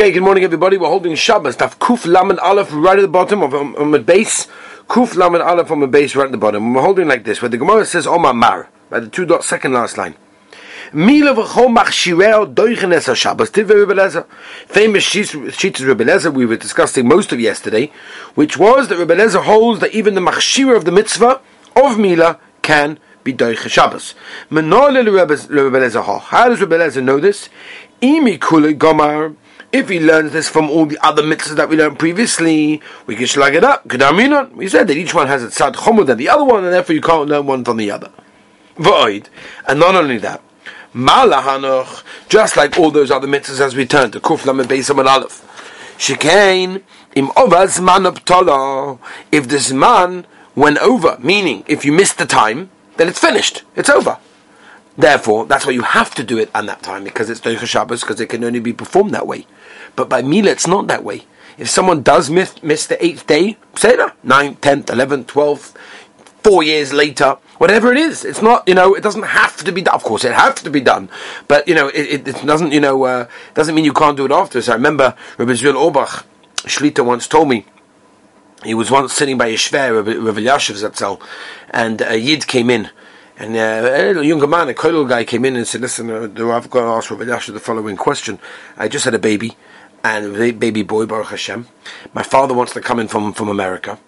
Okay, good morning, everybody. We're holding Shabbos, Daf Kuf Lamed Aleph, right at the bottom of um, on the base. Kuf Lamed Aleph on the base, right at the bottom. We're holding like this, where the Gemara says Omar Mar, by the two dot second last line. Mila v'chol machshireo doichenes Shabbos. Tiv Rebbe Famous Shitas Rebbe we were discussing most of yesterday, which was that Rebbe holds that even the machshira of the mitzvah of Mila can be doiche Shabbos. Menole Rebbe How does Rebbe know this? Imi kule gomar if he learns this from all the other mitzvahs that we learned previously, we can shlag it up. Kedaminon. We said that each one has a tzad chomud than the other one, and therefore you can't learn one from the other. Void. And not only that, malahanoch, just like all those other mitzvahs as we turn to kuf lamed and aleph. Shekain im ovaz man If this man went over, meaning if you missed the time, then it's finished. It's over. Therefore, that's why you have to do it on that time because it's Doicha Shabbos because it can only be performed that way. But by Mila, it's not that way. If someone does miss, miss the eighth day, say that, 9th, 10th, 11th, 12th, four years later, whatever it is, it's not, you know, it doesn't have to be done. Of course, it has to be done. But, you know, it, it doesn't, you know, uh, doesn't mean you can't do it after. So I remember Rabbi Ezriel Auerbach, Shlita once told me, he was once sitting by a shver, Rabbi Elyashiv Zatzel, and a Yid came in, and uh, a younger man, a koilel guy, came in and said, "Listen, uh, I've got to ask Rabbi Yasha the following question. I just had a baby, and a baby boy, Baruch Hashem. My father wants to come in from from America."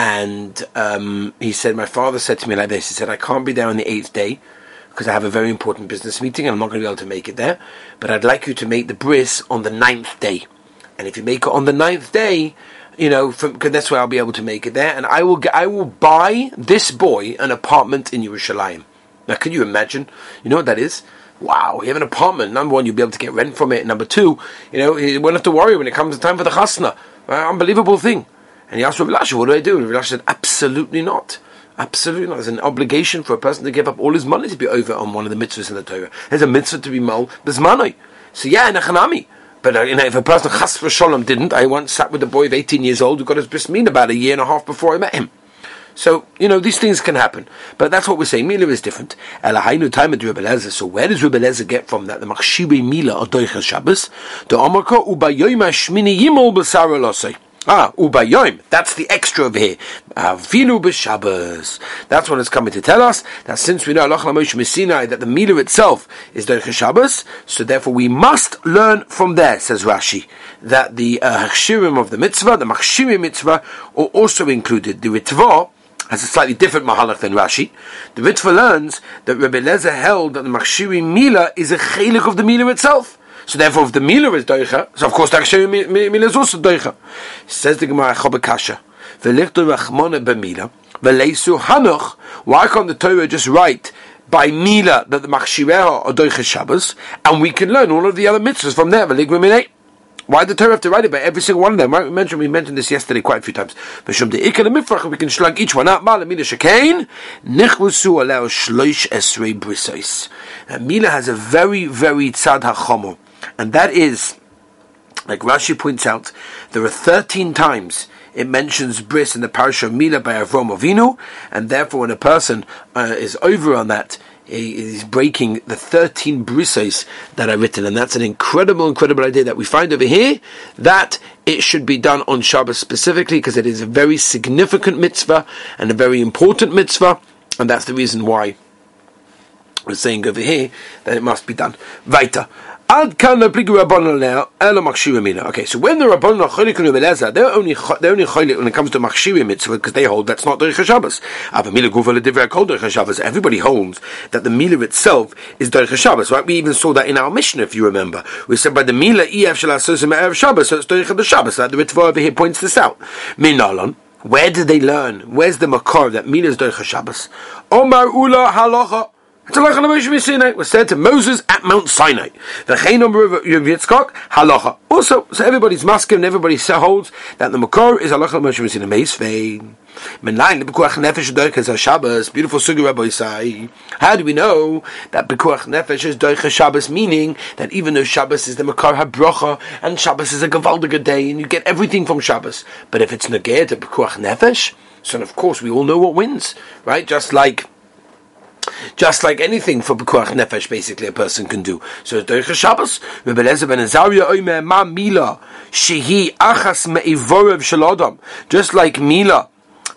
And um, he said, my father said to me like this. He said, I can't be there on the eighth day because I have a very important business meeting and I'm not going to be able to make it there. But I'd like you to make the bris on the ninth day. And if you make it on the ninth day, you know, because that's where I'll be able to make it there, and I will get, I will buy this boy an apartment in Yerushalayim. Now, can you imagine? You know what that is? Wow, you have an apartment. Number one, you'll be able to get rent from it. Number two, you know, you won't have to worry when it comes time for the chasna. Uh, unbelievable thing. And he asked Rabbi Lasha, what do I do? And Rabbi said, absolutely not. Absolutely not. There's an obligation for a person to give up all his money to be over on one of the mitzvahs in the Torah. There's a mitzvah to be mal, money. So yeah, nechanami. But uh, you know, if a person chas v'sholom didn't, I once sat with a boy of 18 years old who got his bris min about a year and a half before I met him. So, you know, these things can happen. But that's what we're saying. Mila is different. So where does Rebbe get from that? The Machshibi Mila or Doichel Shabbos? The Omarko Ubayoyma Shmini Yimol B'Saralosei. Ah, ubayom. That's the extra over here. Avinu b'Shabbos. That's what it's coming to tell us that since we know Allah Moshe Messinai that the Mila itself is Derech Shabbos, so therefore we must learn from there. Says Rashi that the uh, of the mitzvah, the machshirim mitzvah, are also included. The Ritva has a slightly different mahalach than Rashi. The Ritva learns that Rebbe Lezer held that the machshirim Mila is a chelik of the Mila itself. So therefore, if the Mila is doicha, so of course the Akshay Mila is also doicha. Says the Gemara Chobakasha, V'lichtu Rachmona b'Mila, V'leisu Hanuch, why can't the Torah just write by Mila that the Machshireha are doicha Shabbos, and we can learn all of the other mitzvahs from there, why the Torah have to write it by every single one of them? Right? We mentioned we mentioned this yesterday quite a few times. We can slug each one out. Mila has a very very tzad hachomo. And that is, like Rashi points out, there are 13 times it mentions bris in the parasha of Mila by Avram Avinu, and therefore when a person uh, is over on that, he is breaking the 13 brisos that are written, and that's an incredible, incredible idea that we find over here, that it should be done on Shabbos specifically, because it is a very significant mitzvah, and a very important mitzvah, and that's the reason why we're saying over here that it must be done. Weiter. Ad kan now, mina. Okay, so when the rabbanon are cholik and Rebeleza, they're only they're only cholik when it comes to machshirim mitzvah because they hold that's not derech Shabbos. Everybody holds that the mila itself is derech Shabbos. Right? We even saw that in our mission, if you remember. We said by the mila ef shalasosim erev Shabbos, so it's derech the Shabbos. That the Ritva over here points this out. Minalon. Where did they learn? Where's the makar that mila is derech Shabbos? Omar ula halacha. Was said to Moses at Mount Sinai. The Chainom River Yitzchak halacha. Also, so everybody's masking and everybody holds that the Makor is halacha Moshe Messina Meis Vein. Menline the Bekuach Nefesh Doiches Shabbos. Beautiful sugi Rabbi say. How do we know that Bekuach Nefesh is Doiches Shabbos? Meaning that even though Shabbos is the Makar HaBrocha and Shabbos is a Gavaldiga day and you get everything from Shabbos, but if it's Negeh to Bekuach Nefesh, so of course we all know what wins, right? Just like just like anything for Pekuach Nefesh, basically, a person can do. So, Doicha Shabbos, Rebbe Lezer ben Azariah Oime Ma Mila, Shehi Achas Me'ivorev Shalodam. Just like Mila,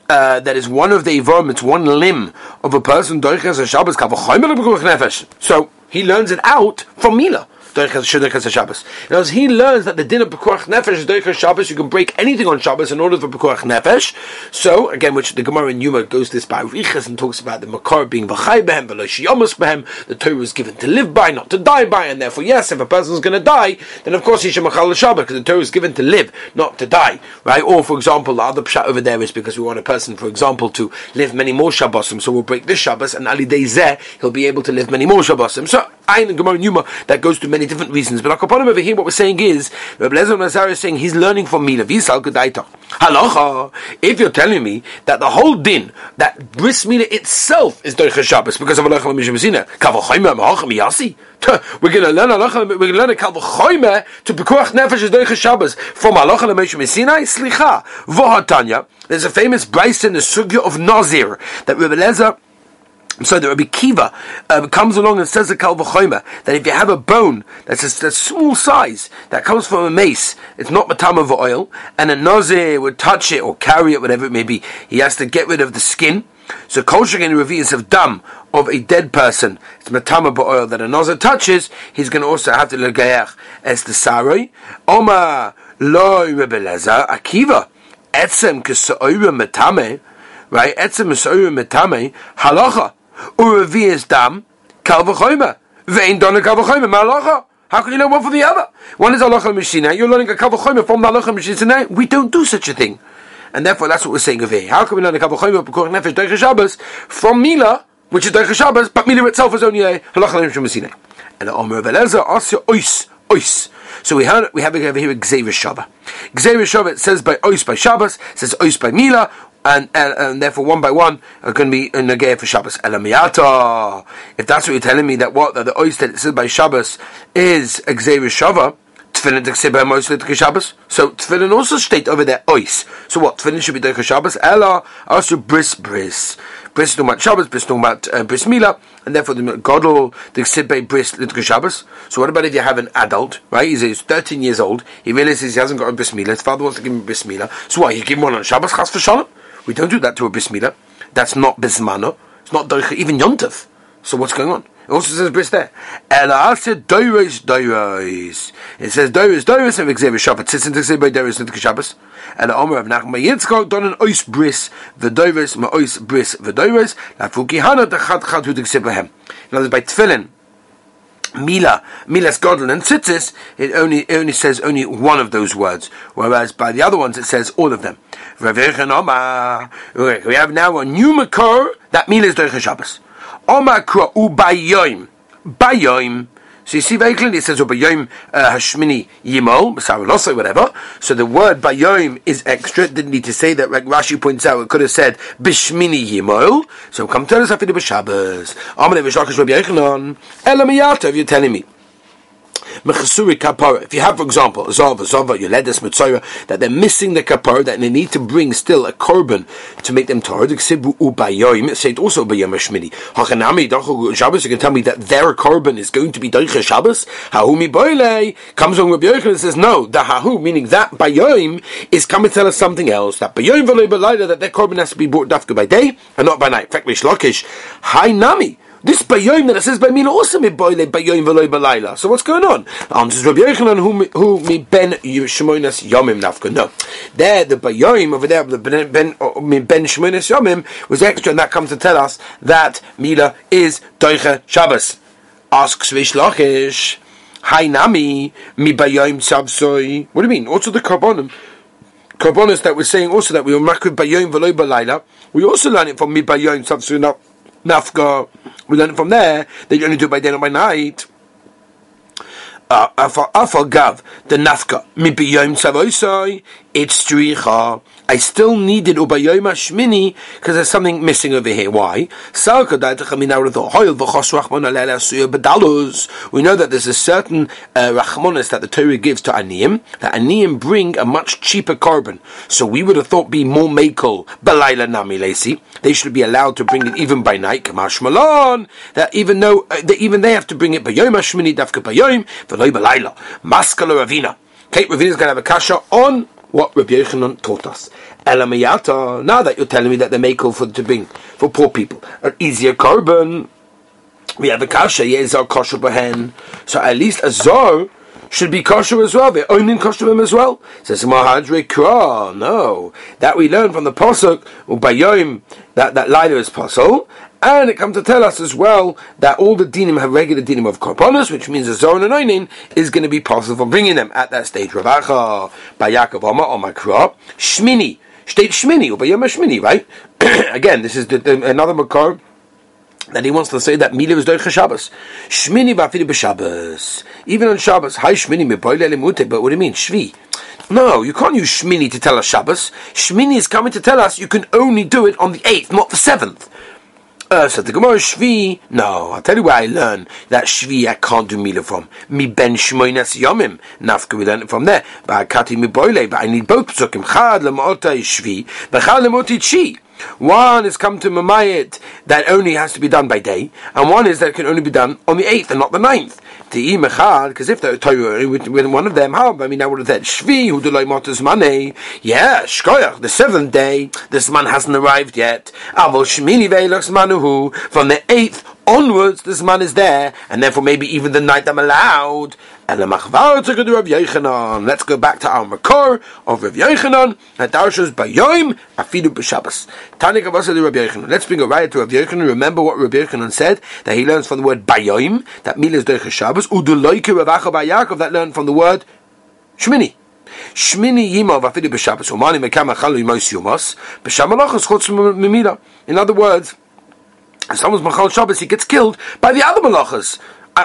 uh, that is one of the Ivorim, it's one limb of a person, Doicha Shabbos, Kavachoyme Pekuach Nefesh. So, he learns it out from Mila. Shabbos. Now, as he learns that the din of Pekuach Nefesh is Doichas Shabbos, you can break anything on Shabbos in order for Pekuach Nefesh. So, again, which the Gemara in Yuma goes this by Riches and talks about the Makar being V'chai Behem, V'lo Behem, the Torah is given to live by, not to die by, and therefore, yes, if a person is going to die, then of course he should Machal Shabbos, because the Torah is given to live, not to die, right? Or, for example, the other pshat over there is because we want a person, for example, to live many more Shabbosim, so we'll break this Shabbos, and Ali Zeh, he'll be able to live many more Shabbosim. So, And Gemara Yuma, that goes to many different reasons. But Akaponim over here, what we're saying is, Rabbi Lezer Nazar is saying he's learning from Mila. Visal Gedaita. Halacha, if you're telling me that the whole din, that bris Mila itself is Doicha Shabbos, because of Halacha Mishim Zina, Yasi, we're going to learn halacha. We're going to learn a kalvachoyme to pekuach nefesh is doicha Shabbos from halacha lemeshim Sinai. Slicha vohatanya. There's a famous brayse in the sugya of Nazir that Rebbe Lezer so the Rabbi Akiva um, comes along and says to Kal V'chomer that if you have a bone that's a, small size that comes from a mace, it's not matama oil, and a nazir would touch it or carry it, whatever it may be, he has to get rid of the skin. So kol reveals of dam of a dead person, it's matama oil that a nazir touches. He's going to also have to legayer as the saroi. Oma lo rebeleza akiva etzem kesoira matame. Right, etzem kesoira matame halacha. Uravias dam, kal v'choyma. Vein dona kal v'choyma, malacha. How can you know one from the other? One is halacha mishina. Eh? You're learning a kal v'choyma from the halacha mishina. We don't do such a thing. And therefore, that's what we're saying over here. How can we learn a kal v'choyma b'korach nefesh doicha Shabbos from Mila, which is doicha Shabbos, but Mila itself is only a halacha mishina. And the Omer of Elazar asya ois, ois. So we heard we have over here Gzeir Shabbat. Gzeir Shabbat says by Ois by Shabbos, says Ois by Mila, and, and, and, therefore one by one are going to be in the for Shabbos. Elamiyata. If that's what you're telling me, that what that the oyster that says by Shabbos is gezeira shava, Tefillin Tekseba mostly to Shabbos. So Tefillin also state over there ois. So what? Tefillin should be Derech Shabbos. Ella also bris bris. Bris is talking about Shabbos, bris talking about uh, bris mila, and therefore the the Ksibbe bris Litka Shabbos. So what about if you have an adult, right? He's, he's 13 years old. He realizes he hasn't got a bris mila. His father wants to give him a bris mila. So what? You give him one on Shabbos, chas for shalom. We don't do that to a bismillah. That's not bismano. It's not even yontov. So what's going on? It also says bris there. Ela said doiros doiros. It says doiros doiros and v'gzev Shabbat. Sits say by doiros into Shabbos. And the Omer of Nachman Yitzchak don an ois bris v'doiros ma ois bris v'doiros. Lafuki hana dachat chat hu d'gzev In other words, by tefillin Mila, Milas Godlin and Tzitzis, it only it only says only one of those words, whereas by the other ones it says all of them. We have now a new makor that Mila is Doicha Shabbos. Omakra ubayoim, bayoim. So you see very clearly it says Ubayom uh, Hashmini Yimol, Masaralosa, whatever. So the word Bayom is extra. Didn't need to say that. Like Rashi points out, it could have said Bishmini Yimol. So come tell us after the Shabbos. Amalei V'Shakish Rabbi Yechanan. Elamiyata, if you're telling me. Mechasuri kapara. If you have, for example, Zava, Zava, Yoledes, Mitzora, that they're missing the kapara, that they need to bring still a korban to make them Torah, Ksibu ubayoim, say it also bayom Shmini. Hachanami, Dachu Shabbos, you can tell me that their korban is going to be Daicha Shabbos? Hahumi boile, comes on Rabbi Yochanan and says, no, the Hahu, meaning that bayoim, is coming to tell us something else, that bayoim v'loy that their korban has to be brought dafka by day, and not by night. In fact, Mishlokish, Nami, this bayoim that it says by me also mi boile bayoim v'loy balayla. So what's going on? Answers Rabbi Yochanan who who mi ben shemoinas yomim nafka. No, there the bayoim over there the ben ben uh, mi ben shemoinas yomim was extra, and that comes to tell us that mila is doicha Shabbos. Asks Rish Lachish. Hi nami mi bayoim sabsoi. What do you mean? Also the karbonim. Karbonis that we're saying also that we were makriv bayoim v'loy balayla. We also learn it from mi bayoim sabsoi nafka. We learn from there that you only do it by day, not by night. Uh, gav the nafka mibiyom savoisai. it's stricha. I still needed ubayoma shmini because there's something missing over here. Why? We know that there's a certain uh, that the Torah gives to aniyim. That aniyim bring a much cheaper carbon. So we would have thought be more makel balayla nami lesi. They should be allowed to bring it even by night. Kamash malon. That even though uh, that even they have to bring it bayoma shmini dafka bayom v'loy balayla. Maskala ravina. Kate Ravina is going to have a kasha on what Rabbi Yochanan taught us. Elamayata, now that you're telling me that they make for to bring for poor people an easier carbon, we have a kasha, yezar kosher behen. So at least a zar should be kosher as well. They're kosher as well. Says Mahadre Kra. No, that we learn from the pasuk ubayom that that lighter is possible. And it comes to tell us as well that all the dinim have regular dinim of korbanos, which means a zone and is going to be possible for bringing them at that stage. Ravacha by Yaakov Omer or Makra Shmini state Shmini or Shmini, right? Again, this is the, the, another makar that he wants to say that Mila is Doicha Shabbos. Shmini ba'afili b'Shabbos. Even on Shabbos. Hi Shmini me'poile limute. But what do you mean? Shvi. No, you can't use Shmini to tell us Shabbos. Shmini is coming to tell us you can only do it on the 8th, not the 7th. Uh, so the Gemara Shvi, no, I'll tell you where I learn that Shvi I can't do Mila from. Mi ben Shmoinas Yomim. Nafka we learn it from there. But Kati mi boile, but I need both psukim. Chad lemota Shvi, v'chad lemota Chi. One is come to Mamayit that only has to be done by day, and one is that it can only be done on the 8th and not the 9th. The imechad, because if the Torah with, one of them, how? I mean, I would have said Shvi who like motus money. Yeah, Shkoyach, the seventh day, this man hasn't arrived yet. Avol Shmini veilachs manuhu from the eighth onwards, this man is there, and therefore maybe even the night I'm allowed. And the machvar to Rav Yechanan. Let's go back to our makor of Rav Yechanan. And Darshas Bayoim Afidu B'Shabbos. Tani Kavasa to Rav Yechanan. Let's bring a riot to Rav Yechanan. Remember what Rav Yechanan said that he learns from the word Bayoim that milas Derech Shabbos. Uduloike Ravacha Bayakov that learned from the word Shmini. Shmini Yima Afidu B'Shabbos. Umani Mekama Chalu Yimos Yumos. B'Shamalachos Chutz Mimila. In other words, if someone's Machal Shabbos, he gets killed by the other malachas.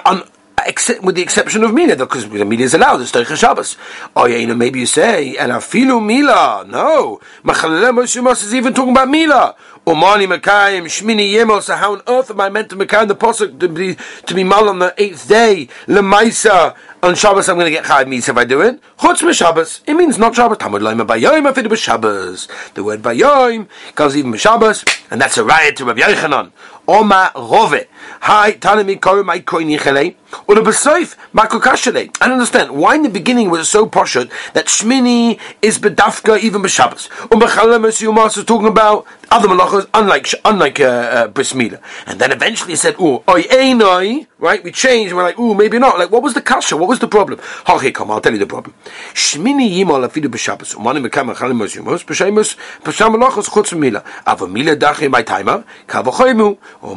On, except with the exception of Mina, because the Mina is allowed, it's Teicha Shabbos. Oh yeah, you know, maybe you say, and Afilu Mila, no. Machalele Moshe is even talking about Mila. Umani Mekayim, Shmini Yemos, so how on earth am I meant to Mekayim the Posuk to be, to be mal on the eighth day? Lemaisa, on Shabbos I'm going to get Chayiv Misa if I do it. Chutz Shabbos, it means not Shabbos. Tamud Laima Bayoim, Afidu Shabbos. The word Bayoim comes even Shabbos, and that's a riot to Rabbi Yochanan. Oma Rove. Hi, Tanami Koru Mai Koinichele. Or Besoif Makukashele. I understand why in the beginning was it so poshut that Shmini is Bedafka even B'Shabbos. Um B'Chalem Yumas is talking about other malachas, unlike unlike uh, uh, bris milah. And then eventually it said, "Oh, oi einoi," right? We changed. We're like, "Oh, maybe not." Like, what was the kasha? What was the problem? Okay, come. I'll tell you the problem. Shmini yimol afidu b'shabbos. Umani mekam achalim mos b'sheimus b'sham malachas chutz milah. Ava milah dachi my timer kavachoimu Oh,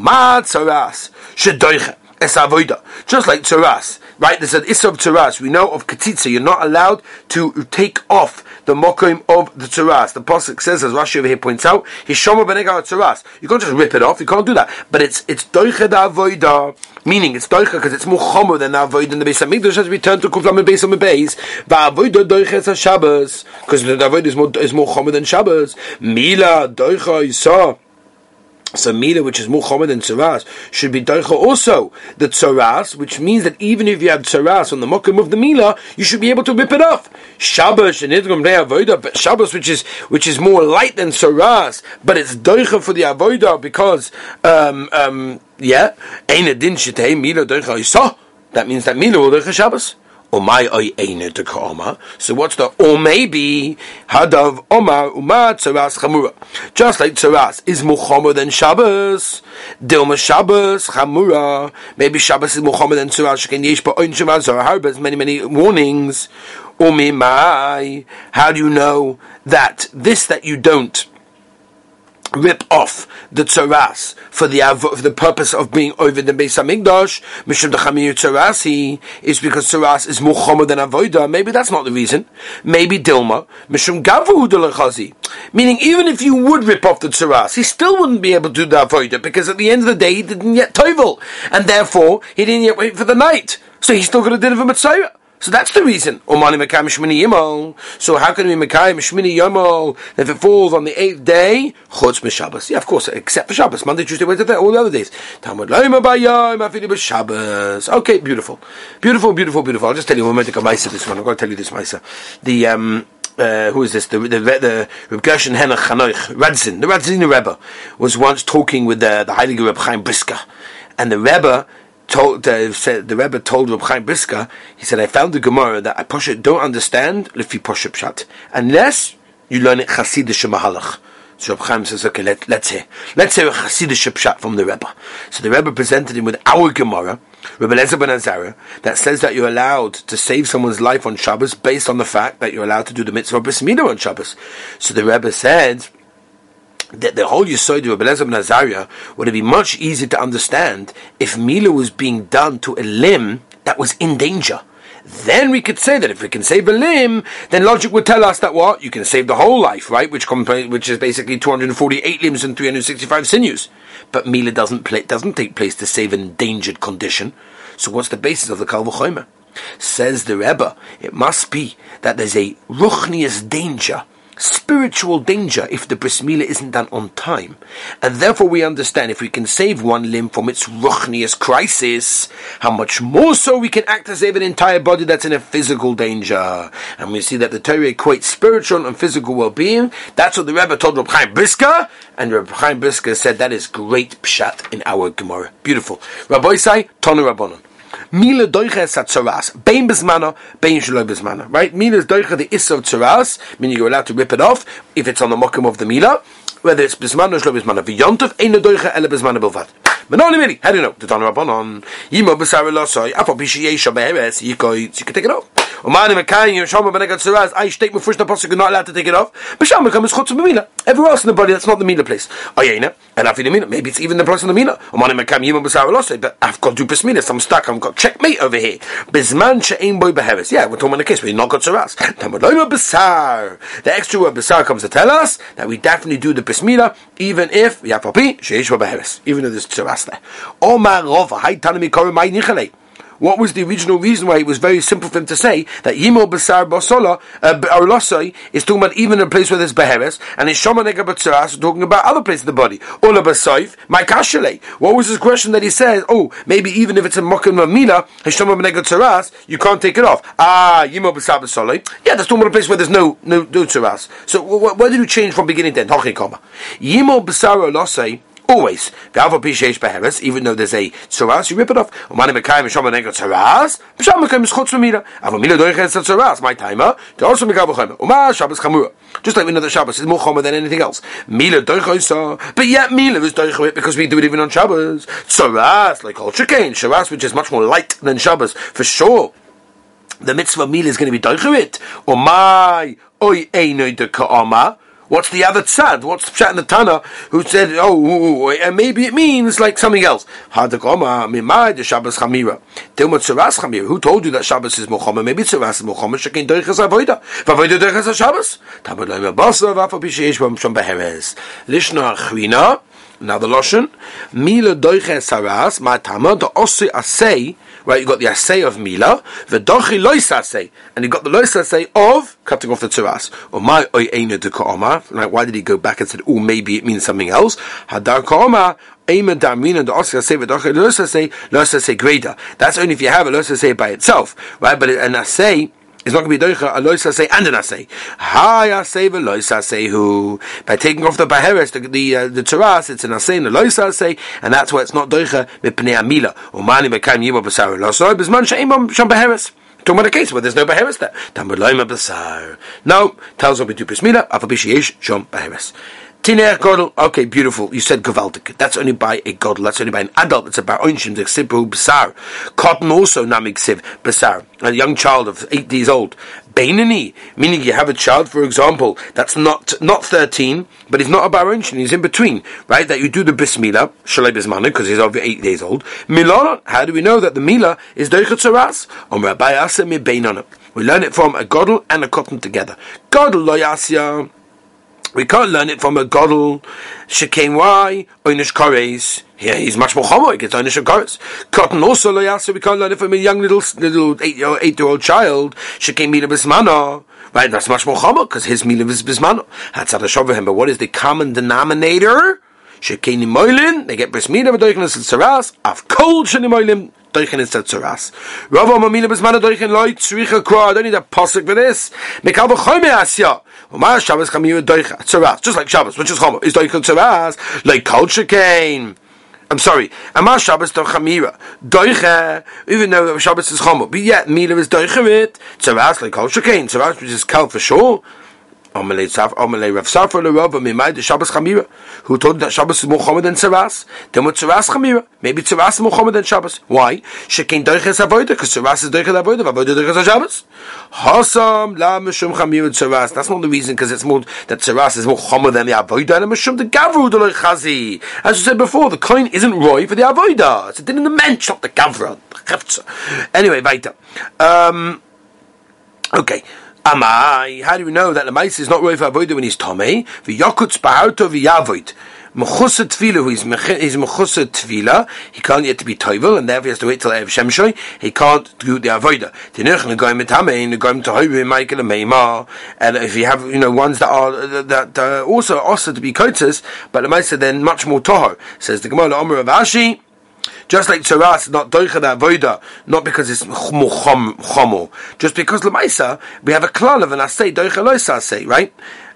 shedoicha es avoida. Just like tzaras, right? There's an isov tzaras. We know of ketitza. You're not allowed to take off the mokim of the tzaras. The pasuk says, as Rashi over here points out, hishoma. You can't just rip it off. You can't do that. But it's it's doicha da avoida, meaning it's doicha because it's more chomer than avoid in the base. Hamikdash has returned to kuflam and base on the base. Va'avoida doicha is Shabbos because the avoid is more is more chomer than Shabbos. Mila doicha isa. So Mila, which is more common than Tzaras, should be Doicha also the Tzaras, which means that even if you have Tzaras on the Mokim of the Mila, you should be able to rip it off. Shabbos and Idgum Avoida, but Shabbos, which is which is more light than Tzaras, but it's Doicha for the Avoida because, um, um, yeah, Ein Din Shetei Mila Doicha That means that Mila will Doicha Shabbos. Omai oy eine de koma. So what's the or maybe hadav omar umar tzaras chamura. Just like tzaras is muhammad than Shabbos. Dilma Shabbos chamura. Maybe Shabbos is muhammad than tzaras. Sheken yesh ba oin shavaz or harbas many many warnings. Umimai. How do you know that this that you don't rip off the tzaras for the for the purpose of being over the Beis Hamikdash, mishum dechamir tzarasi is because tzaras is more chomer than avoida. Maybe that's not the reason. Maybe dilma mishum gavu delachazi. Meaning, even if you would rip off the tzaras, he still wouldn't be able to do the avoida because at the end of the day he didn't yet toivel, and therefore he didn't yet wait for the night. So he's still going to deliver mitzvah. So that's the reason. So how can we Mekayim Shmini Yomol if it falls on the eighth day? Chutz Shabbos. Yeah, of course, except for Shabbos. Monday, Tuesday, Wednesday, Thursday, all the other days. Talmud Loima. Okay, beautiful. Beautiful, beautiful, beautiful. I'll just tell you one minute, this one. I've got to tell you this, Maisa. The, um, uh, who is this? The the Reb Gershon Henoch Chanoich Radzin, the Radzin Rebbe, was once talking with the the Heilige Reb Chaim Brisker, and the Rebbe told uh, said the Rebbe told Reb Chaim Brisker, he said, I found the Gemara that I push it don't understand if you pshat unless you learn it Chassidish Mahalach. So Reb Chaim says, okay, let, let's hear. Let's hear a Chassidish pshat from the Rebbe. So the Rebbe presented him with our Gemara, Rebbe Lezer ben Azara, that says that you're allowed to save someone's life on Shabbos based on the fact that you're allowed to do the mitzvah of Bris on Shabbos. So the Rebbe said, that the whole Yisod of Belezah ben Azariah would it be much easier to understand if Mila was being done to a limb that was in danger. Then we could say that if we can save a limb, then logic would tell us that what you can save the whole life, right? Which which is basically 248 limbs and 365 sinews. But Mila doesn't play, doesn't take place to save an endangered condition. So what's the basis of the Kal Says the Rebbe, it must be that there's a ruchnius danger spiritual danger if the bris milah isn't done on time. And therefore we understand if we can save one limb from its ruchnius crisis, how much more so we can act to save an entire body that's in a physical danger. And we see that the Torah equates spiritual and physical well-being. That's what the Rebbe told Reb Chaim Brisker, and Reb Chaim Brisker said that is great pshat in our Gemara. Beautiful. Rabbi Sai, Tonu Rabbanon. Mila doicha es atzaras. Bein bezmana, bein shaloi bezmana. Right? Mila is doicha the is of tzaras, meaning you're allowed to rip it off if it's on the mokum of the mila. Whether it's bezmana or shaloi bezmana. V'yontov ein doicha ele bezmana bilvad. Menoni mili. How do you know? The Tana Rabbanon. Yimo b'sar elosoi. Afo b'shi yesha be'eres. Yikoi. You can take it off. Umani mekayim yom benegat tzaras. I state before the pasuk not allowed to take it off. B'sham becomes chutz b'mila. Everywhere else in the body that's not the mila place. Oh, Ayena. And afi the mila. Maybe it's even the place in the mila. Umani mekayim yimo b'sar elosoi. But I've got to do b'smila. I'm stuck. I've got checkmate over here. Bizman she'ein boy be'eres. Yeah, we're talking about a case where you're not got tzaras. Tamad loima b'sar. The extra word b'sar comes to tell us that we definitely do the b'smila even if yafapi sheish be'eres. Even if there's tzaras there. Omar Rova, Hai Tanami Korim Mai Nichale. What was the original reason why it was very simple for him to say that Yimo Basar Basola uh, is talking about even a place where there's Beheres, and in Shomanega Batsaras talking about other places of the body. Ola Basaif, my Kashale. What was his question that he says? Oh, maybe even if it's a Mokim of Mina, Hishomanega Tsaras, you can't take it off. Ah, Yimo Basar Basola. Yeah, that's talking about a place where there's no no, no Tsaras. So wh- where did you change from beginning then? Yimo Basar Olosai Always. Even though there's a tzaras, you rip it off. My timer. Just like we know that Shabbos is more chomer than anything else. Mila. But yet Mila is doichoit because we do it even on Shabbos. Tzaras, like all Shekain. Shabbos, which is much more light than Shabbos, for sure. The mitzvah Mila is going to be doichoit. Or my oi einoi de ka'ama. What's the other tzad? What's the pshat in the Tana who said, oh, and maybe it means like something else? Who told you that Shabbos is mochama? Maybe tzeras is mochama. Shabbos. Tabad loim abasa v'afa. Now the Lashon, Mila doiches saras, ma tama, the osi asay, right? You got the assay of Mila, the dochi lois assay, and you got the lois assay of cutting off the tzuras. Or my oyeina de ka'oma, right? Why did he go back and said, oh, maybe it means something else? Hadar ka'oma, Amen Damina the Oscar say V'dochi lois assay, lois assay greater. That's only if you have a lois assay by itself, right? But an assay, it's not going to be doicha a lois say and an asay. Hi asay velois say who by taking off the baheres the the, uh, the teras it's an asay and a lois say and that's why it's not doicha mipnei amila umani mekayim yimo b'sar losoi b'zman she'im sham baheres. Talking about a case where there's no beheres there. Tamud loima. No, tells us we do b'smila afabishi yesh shom beheres. Tiner er Godel, okay, beautiful. You said Gavaldik. That's only by a Godel. That's only by an adult. It's about Oinshim, the Ksibu Basar. Cotton also Namik Siv. A young child of eight years old. Bainani, meaning you have a child, for example, that's not not 13, but he's not a Baronchin, he's in between, right? That you do the Bismillah, Shalai Bismana, because he's over eight days old. Milana, how do we know that the Mila is Doichat Saras? Om Rabbi Asa Mi We learn it from a Godel and a Cotton together. Godel Loyasya. We can't learn it from a godel. Shekain why? Oinish kores. Yeah, he's much more chomo. He gets only shakaris. Cotton also lo yasa. We can't learn it from a young little little eight uh, year eight year old child. Shekem mila bismano. Right, that's much more chomo because his mila is how to him. But what is the common denominator? Shekeni moilin. They get bris but doikin is saras. Av kol sheni Doichen is tzaras. Rav Amamina Bismana Doichen Loi Tzricha Kro. I don't need a posik for this. Mekal B'choyme Asya. Umar Shabbos Chamir Doicha Tzaras. Just like Shabbos, which is Chomo. Is Doichen Tzaras. Like Kol Shekain. I'm sorry. Amar Shabbos to Chamira. Doiche, even though Shabbos is Chomo. But yet, Mila is Doiche it. Tzaras like Kol Shekain. Tzaras, which is Kal for sure. The who told that Shabbos is Muhammad and Tzaras. Then what Tzaras Chamira? Maybe Tzaras is Muhammad and Shabbos. Why? Shekin Doiches because Tzaras is Doiches Avoida, Avoida Doiches Shabbos. Hasam La Mishum Chamira Tzaras. That's not the reason, because it's more that Tzaras is Muhammad than the Avoida, and Mishum the Gavru Doloi Chazi. As we said before, the coin isn't Roy for the Avoida. It's a din in the mensch, not the Gavra. Anyway, weiter. Um, okay. Amai, how do we know that the mice is not roif avoid when he's tomei? V'yokutz ba'arto v'yavoid. Mechusa tefila, he's mechusa tefila, he can't yet be toivel, and therefore he has to wait till Ev Shemshoy, he can't do the avoida. Tinech negoim etame, negoim tohoiv, Michael and Meimar, and if you have, you know, ones that are, that uh, are also also to be kotzes, but the mice then much more toho. Says the Gemara, Omer of Ashi, just like Tzaras, not Doicha that Avoida, not because it's Chomo, just because Lamaisa, we have a klal of an Asay, Doicha Lois Asay, right?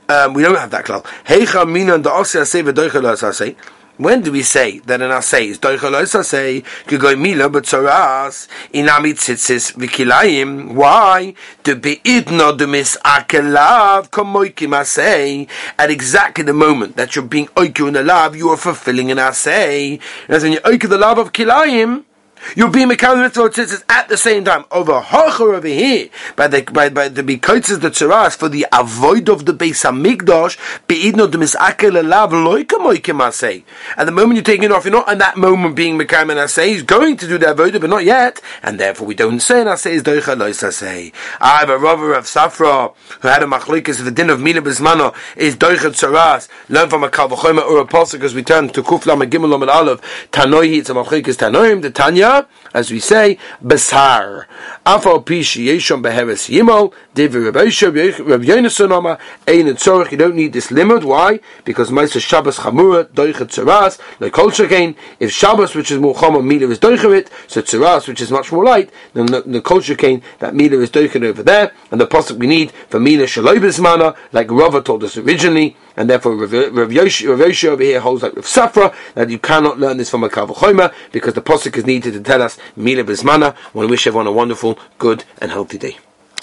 Um, we don't have that klal. Heicha Minan the Asay Asay, Doicha Lois Asay. When do we say that an assay is doichalos assay gegoy mila but tzoras inami tzitzis v'kilayim? Why to be idno de mis akelav komoikim assay at exactly the moment that you're being oiku in the love, you are fulfilling an assay. As when you oiku the love of kilayim, You'll be Mekal Mitzvah Tzitzis at the same time. Over Hocher over here, by the by, by the Bikoitzes the Tzeras for the avoid of the Beis Hamikdash, Beidno the Misakel Elav Loika Moikim Asay. At the moment you're taking it off, you're not in that moment being Mekal and Asay. He's going to do the avoid, but not yet, and therefore we don't say an Asay is Doicha Lois Asay. I have a robber of Safra who had a Machlikas the din of Mina Bismano is Doicha Tzeras. Learn from a Kalvachoyma or a Apostle because we turn to Kuflam and Gimel and Aleph. Tanoi, it's a Machlikas Tanoim, the Tanya as we say, Besar. Afal Pishi Yeshon Beheres Yimol, David Rabbi Yonason Oma, Ein Tzorich, you don't need this limit. Why? Because Maisa Shabbos Chamura, Doichet Tzaras, like Kol Shekein, if Shabbos, which is more Chama, Mila is Doichet, so Tzaras, which is much more light, then the, the Kol that Mila is Doichet over there, and the Pasuk we need for Mila Shaloi Bismana, like Rava told us originally, and therefore Rav, Rav, Yoshi, Rav over here holds like Rav Safra, that you cannot learn this from a Kavachoyma, because the Pasuk is needed to tell us Mila Bismana. I want to wish everyone a wonderful, good, and healthy day.